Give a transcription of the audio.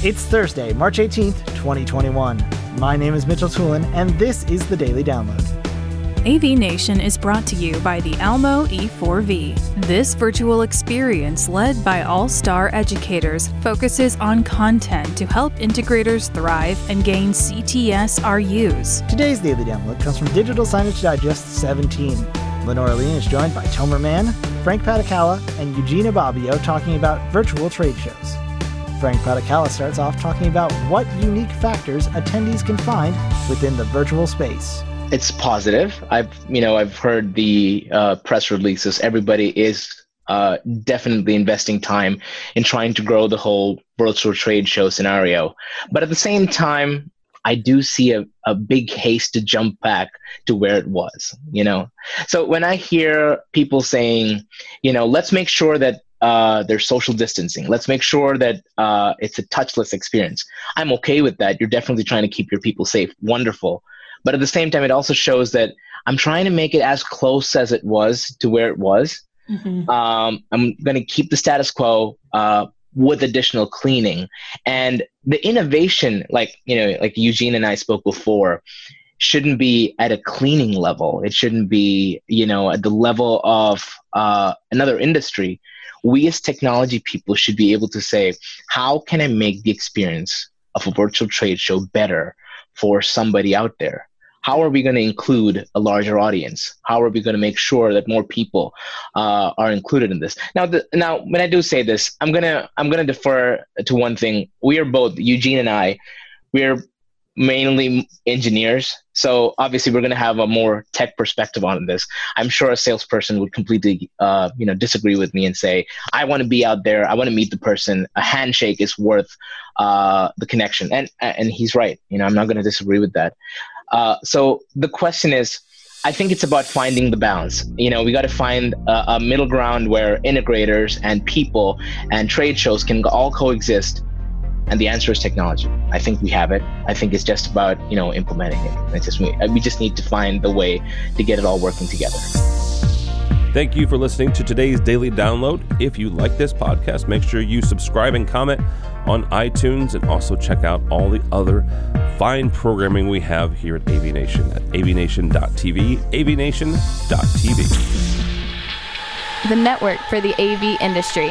It's Thursday, March 18th, 2021. My name is Mitchell Tulin, and this is the Daily Download. AV Nation is brought to you by the Almo E4V. This virtual experience, led by all star educators, focuses on content to help integrators thrive and gain CTS RUs. Today's Daily Download comes from Digital Signage Digest 17. Lenora Lean is joined by Tomer Mann, Frank Patakala, and Eugenia Bobbio talking about virtual trade shows. Frank Patakala starts off talking about what unique factors attendees can find within the virtual space. It's positive. I've you know I've heard the uh, press releases. Everybody is uh, definitely investing time in trying to grow the whole virtual trade show scenario. But at the same time, I do see a, a big haste to jump back to where it was, you know? So when I hear people saying, you know, let's make sure that uh, there's social distancing. Let's make sure that uh, it's a touchless experience. I'm okay with that. You're definitely trying to keep your people safe. Wonderful. But at the same time, it also shows that I'm trying to make it as close as it was to where it was. Mm-hmm. Um, I'm going to keep the status quo uh, with additional cleaning. And the innovation, like, you know, like Eugene and I spoke before, shouldn't be at a cleaning level. It shouldn't be, you know, at the level of uh, another industry we as technology people should be able to say, how can I make the experience of a virtual trade show better for somebody out there? How are we going to include a larger audience? How are we going to make sure that more people uh, are included in this? Now, the, now, when I do say this, I'm gonna I'm gonna defer to one thing. We are both Eugene and I. We're mainly engineers. So obviously, we're going to have a more tech perspective on this. I'm sure a salesperson would completely, uh, you know, disagree with me and say, "I want to be out there. I want to meet the person. A handshake is worth uh, the connection." And and he's right. You know, I'm not going to disagree with that. Uh, so the question is. I think it's about finding the balance. You know, we got to find a, a middle ground where integrators and people and trade shows can all coexist and the answer is technology. I think we have it. I think it's just about, you know, implementing it. It's just we, we just need to find the way to get it all working together. Thank you for listening to today's daily download. If you like this podcast, make sure you subscribe and comment on iTunes and also check out all the other fine programming we have here at AV Nation at avnation.tv, avnation.tv. The network for the AV industry.